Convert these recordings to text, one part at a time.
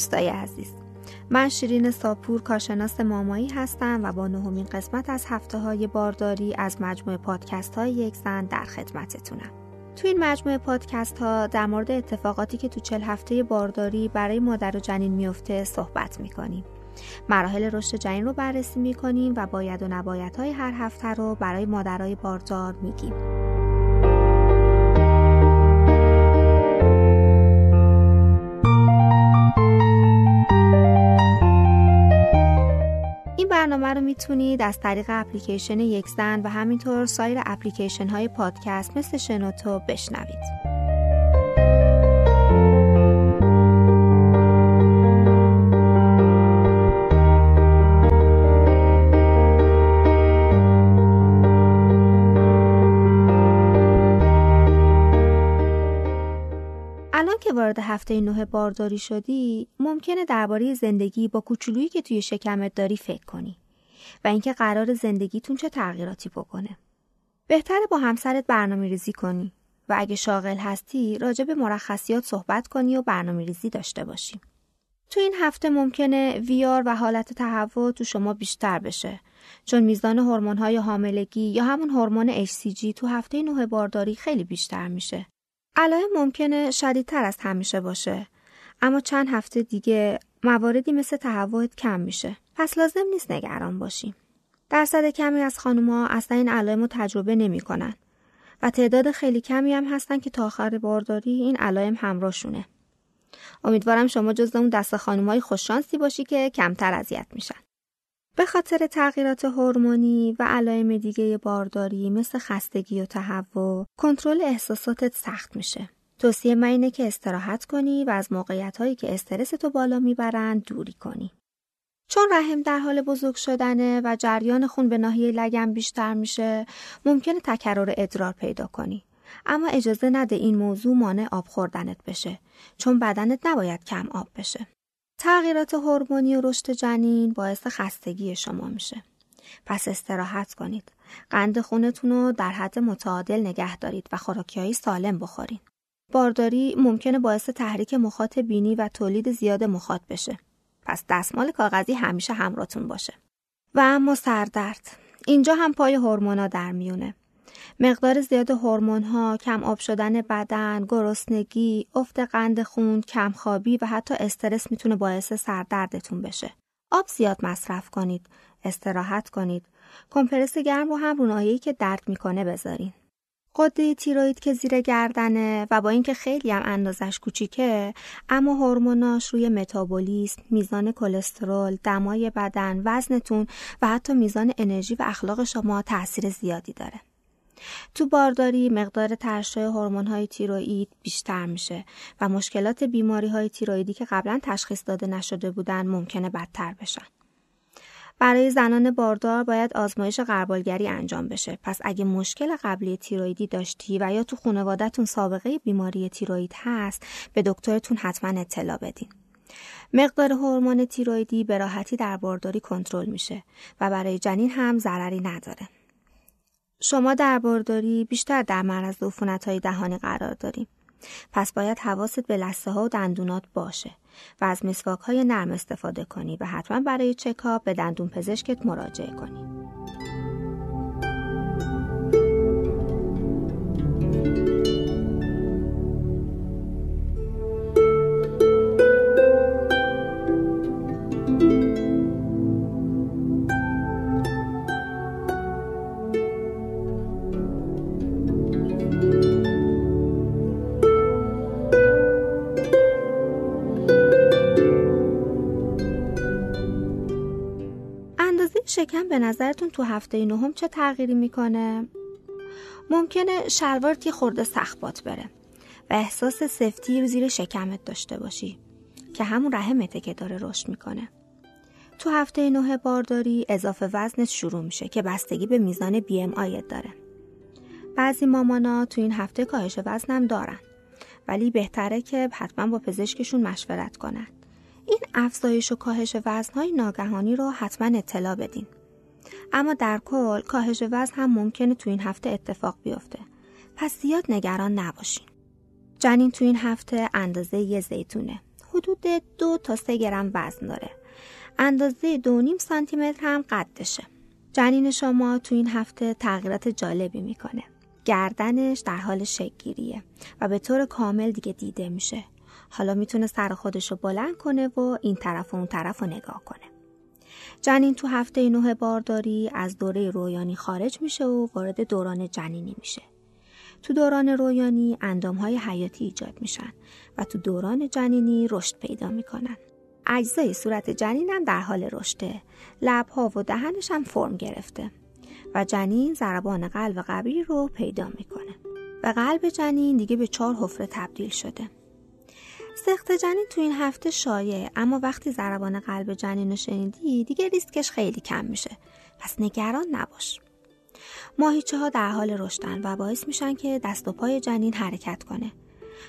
دوستای عزیز. من شیرین ساپور کارشناس مامایی هستم و با نهمین قسمت از هفته های بارداری از مجموعه پادکست های یک زن در خدمتتونم. تو این مجموعه پادکست ها در مورد اتفاقاتی که تو چل هفته بارداری برای مادر و جنین میفته صحبت می‌کنیم. مراحل رشد جنین رو بررسی می‌کنیم و باید و نباید های هر هفته رو برای مادرای باردار میگیم. برنامه رو می‌تونید از طریق اپلیکیشن یک زن و همینطور سایر اپلیکیشن های پادکست مثل شنوتو بشنوید. وارد هفته نه بارداری شدی ممکنه درباره زندگی با کوچولویی که توی شکمت داری فکر کنی و اینکه قرار زندگیتون چه تغییراتی بکنه. بهتره با همسرت برنامه ریزی کنی و اگه شاغل هستی راجع به مرخصیات صحبت کنی و برنامه ریزی داشته باشی. تو این هفته ممکنه ویار و حالت تهوع تو شما بیشتر بشه چون میزان های حاملگی یا همون هورمون HCG تو هفته نه بارداری خیلی بیشتر میشه. علائم ممکنه شدیدتر از همیشه باشه اما چند هفته دیگه مواردی مثل تهوعت کم میشه. پس لازم نیست نگران باشیم. درصد کمی از خانوما اصلا این علائم رو تجربه نمی‌کنن. و تعداد خیلی کمی هم هستن که تا آخر بارداری این علائم همراهشونه. امیدوارم شما جز اون دست خانمهای خوششانسی باشی که کمتر اذیت میشن. به خاطر تغییرات هورمونی و علائم دیگه بارداری مثل خستگی و تهوع کنترل احساساتت سخت میشه. توصیه من اینه که استراحت کنی و از موقعیت هایی که استرس تو بالا می‌برن دوری کنی چون رحم در حال بزرگ شدنه و جریان خون به ناحیه لگم بیشتر میشه ممکنه تکرار ادرار پیدا کنی اما اجازه نده این موضوع مانع آب خوردنت بشه چون بدنت نباید کم آب بشه تغییرات هورمونی و رشد جنین باعث خستگی شما میشه. پس استراحت کنید. قند خونتون رو در حد متعادل نگه دارید و خوراکی سالم بخورین. بارداری ممکنه باعث تحریک مخاط بینی و تولید زیاد مخاط بشه. پس دستمال کاغذی همیشه همراهتون باشه. و اما سردرد. اینجا هم پای هورمونا در میونه. مقدار زیاد هورمون ها، کم آب شدن بدن، گرسنگی، افت قند خون، کمخوابی و حتی استرس می‌تونه باعث سردردتون بشه. آب زیاد مصرف کنید، استراحت کنید. کمپرس گرم رو هم رو که درد می‌کنه بذارین. قده تیروید که زیر گردنه و با اینکه خیلی هم اندازش کوچیکه اما هورموناش روی متابولیسم، میزان کلسترول، دمای بدن، وزنتون و حتی میزان انرژی و اخلاق شما تاثیر زیادی داره. تو بارداری مقدار ترشح هورمون های تیروئید بیشتر میشه و مشکلات بیماری های تیروئیدی که قبلا تشخیص داده نشده بودن ممکنه بدتر بشن. برای زنان باردار باید آزمایش قربالگری انجام بشه. پس اگه مشکل قبلی تیروئیدی داشتی و یا تو خانوادهتون سابقه بیماری تیروئید هست، به دکترتون حتما اطلاع بدین. مقدار هورمون تیروئیدی به راحتی در بارداری کنترل میشه و برای جنین هم ضرری نداره. شما در بارداری بیشتر در معرض عفونت های دهانی قرار داریم. پس باید حواست به لسه ها و دندونات باشه و از مسواک های نرم استفاده کنی و حتما برای چکاپ به دندون پزشکت مراجعه کنی. به نظرتون تو هفته نهم چه تغییری می‌کنه؟ ممکنه شلوارت یه خورده سخبات بره و احساس سفتی رو زیر شکمت داشته باشی که همون رحمته که داره رشد می‌کنه. تو هفته نه بارداری اضافه وزنت شروع میشه که بستگی به میزان بی ام آیت داره. بعضی مامانا تو این هفته کاهش وزنم دارن ولی بهتره که حتما با پزشکشون مشورت کنن. این افزایش و کاهش وزنهای ناگهانی رو حتما اطلاع بدین. اما در کل کاهش وزن هم ممکنه تو این هفته اتفاق بیفته. پس زیاد نگران نباشین. جنین تو این هفته اندازه یه زیتونه. حدود دو تا سه گرم وزن داره اندازه دو نیم سانتی متر هم قدشه جنین شما تو این هفته تغییرات جالبی می‌کنه گردنش در حال شکگیریه و به طور کامل دیگه دیده میشه حالا می‌تونه سر خودش رو بلند کنه و این طرف و اون طرف رو نگاه کنه جنین تو هفته نوه بارداری از دوره رویانی خارج میشه و وارد دوران جنینی میشه. تو دوران رویانی اندام های حیاتی ایجاد میشن و تو دوران جنینی رشد پیدا می‌کنن. اجزای صورت جنین هم در حال رشده. لبها و دهنش هم فرم گرفته و جنین ضربان قلب قبری رو پیدا می‌کنه. و قلب جنین دیگه به چهار حفره تبدیل شده. سخت جنین تو این هفته شایع اما وقتی ضربان قلب جنین رو شنیدی دیگه ریسکش خیلی کم میشه. پس نگران نباش. ماهیچه ها در حال رشدن و باعث میشن که دست و پای جنین حرکت کنه.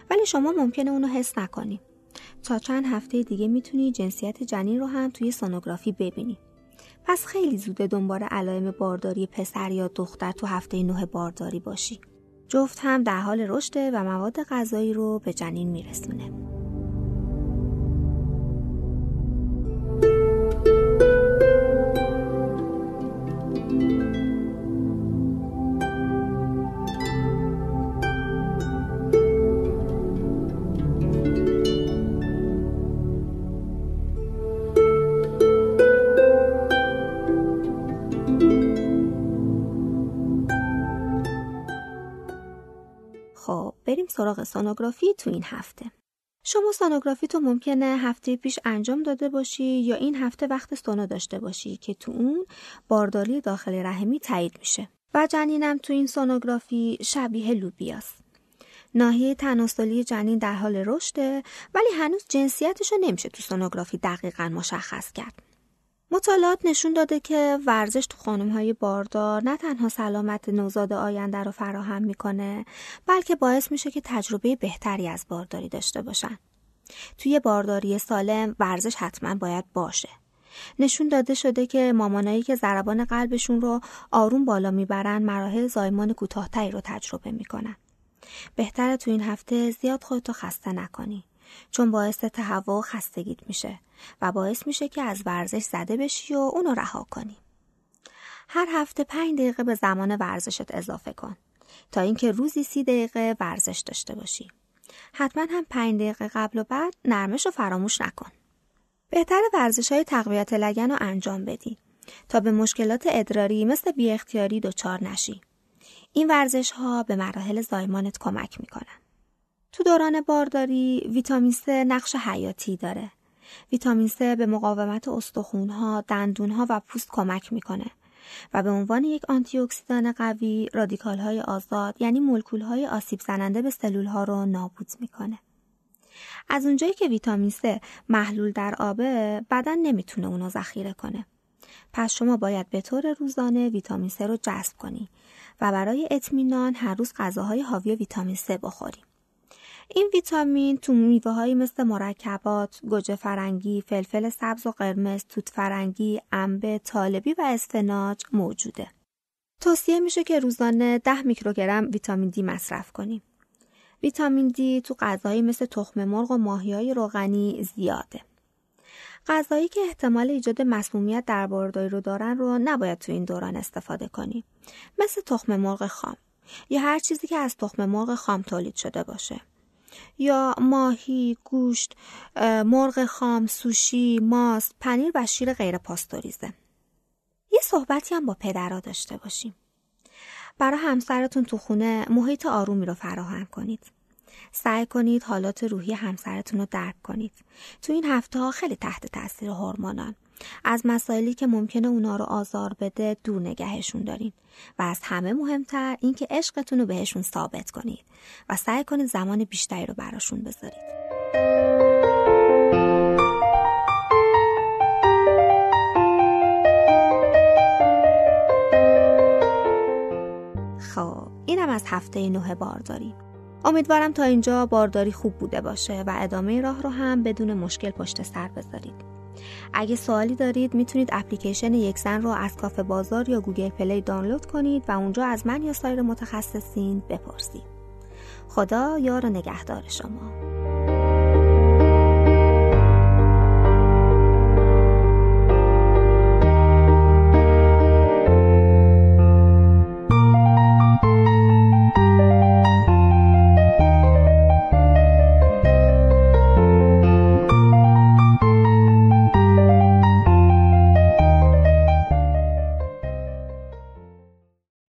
ولی شما ممکنه اونو حس نکنی. تا چند هفته دیگه می‌تونی جنسیت جنین رو هم توی سونوگرافی ببینی. پس خیلی زوده دنبال علائم بارداری پسر یا دختر تو هفته نه بارداری باشی. جفت هم در حال رشده و مواد غذایی رو به جنین میرسونه. سراغ سونوگرافی تو این هفته. شما سونوگرافی تو ممکنه هفته پیش انجام داده باشی یا این هفته وقت سونو داشته باشی که تو اون بارداری داخل رحمی تایید میشه. و جنینم تو این سونوگرافی شبیه لوبیاست. ناحیه تناسلی جنین در حال رشده ولی هنوز جنسیتش نمیشه تو سونوگرافی دقیقا مشخص کرد. مطالعات نشون داده که ورزش تو خانم های باردار نه تنها سلامت نوزاد آینده رو فراهم می‌کنه بلکه باعث میشه که تجربه بهتری از بارداری داشته باشن. توی بارداری سالم ورزش حتما باید باشه. نشون داده شده که مامانایی که ضربان قلبشون رو آروم بالا می‌برن مراحل زایمان کوتاهتری رو تجربه می‌کنن. بهتره تو این هفته زیاد خودتو خسته نکنی. چون باعث تهوع و خستگیت میشه و باعث میشه که از ورزش زده بشی و اونو رها کنی. هر هفته پنج دقیقه به زمان ورزشت اضافه کن تا اینکه روزی سی دقیقه ورزش داشته باشی. حتما هم پنج دقیقه قبل و بعد نرمش رو فراموش نکن. بهتر ورزش های تقویت لگن رو انجام بدی تا به مشکلات ادراری مثل بی اختیاری دچار نشی. این ورزش ها به مراحل زایمانت کمک می‌کنن. تو دوران بارداری ویتامین C نقش حیاتی داره. ویتامین C به مقاومت استخونها، دندونها و پوست کمک می‌کنه و به عنوان یک آنتی اکسیدان قوی رادیکال های آزاد یعنی مولکول های آسیب زننده به سلول ها رو نابود می‌کنه. از اونجایی که ویتامین C محلول در آبه بدن نمی‌تونه اونو ذخیره کنه. پس شما باید به طور روزانه ویتامین C رو جذب کنی و برای اطمینان هر روز غذاهای حاوی ویتامین C بخوریم. این ویتامین تو میوه هایی مثل مرکبات، گوجه فرنگی، فلفل سبز و قرمز، توت فرنگی، انبه، طالبی و اسفناج موجوده. توصیه میشه که روزانه 10 میکروگرم ویتامین دی مصرف کنیم. ویتامین دی تو غذایی مثل تخم مرغ و ماهی روغنی زیاده. غذایی که احتمال ایجاد مسمومیت در بارداری رو دارن رو نباید تو این دوران استفاده کنیم. مثل تخم مرغ خام یا هر چیزی که از تخم مرغ خام تولید شده باشه. یا ماهی، گوشت، مرغ خام، سوشی، ماست، پنیر و شیر غیر پاستوریزه. یه صحبتی هم با پدرها داشته باشیم. برای همسرتون تو خونه محیط آرومی رو فراهم کنید. سعی کنید حالات روحی همسرتون رو درک کنید. تو این هفته ها خیلی تحت تاثیر هورمونان. از مسائلی که ممکنه اونا رو آزار بده دور نگهشون دارین. و از همه مهمتر اینکه عشقتون رو بهشون ثابت کنید و سعی کنید زمان بیشتری رو براشون بذارید. خب اینم از هفته نه بارداری امیدوارم تا اینجا بارداری خوب بوده باشه و ادامه راه رو هم بدون مشکل پشت سر بذارید. اگه سوالی دارید می‌تونید اپلیکیشن یک زن رو از کافه بازار یا Google Play دانلود کنید و اونجا از من یا سایر متخصصین بپرسید. خدا یار و نگهدار شما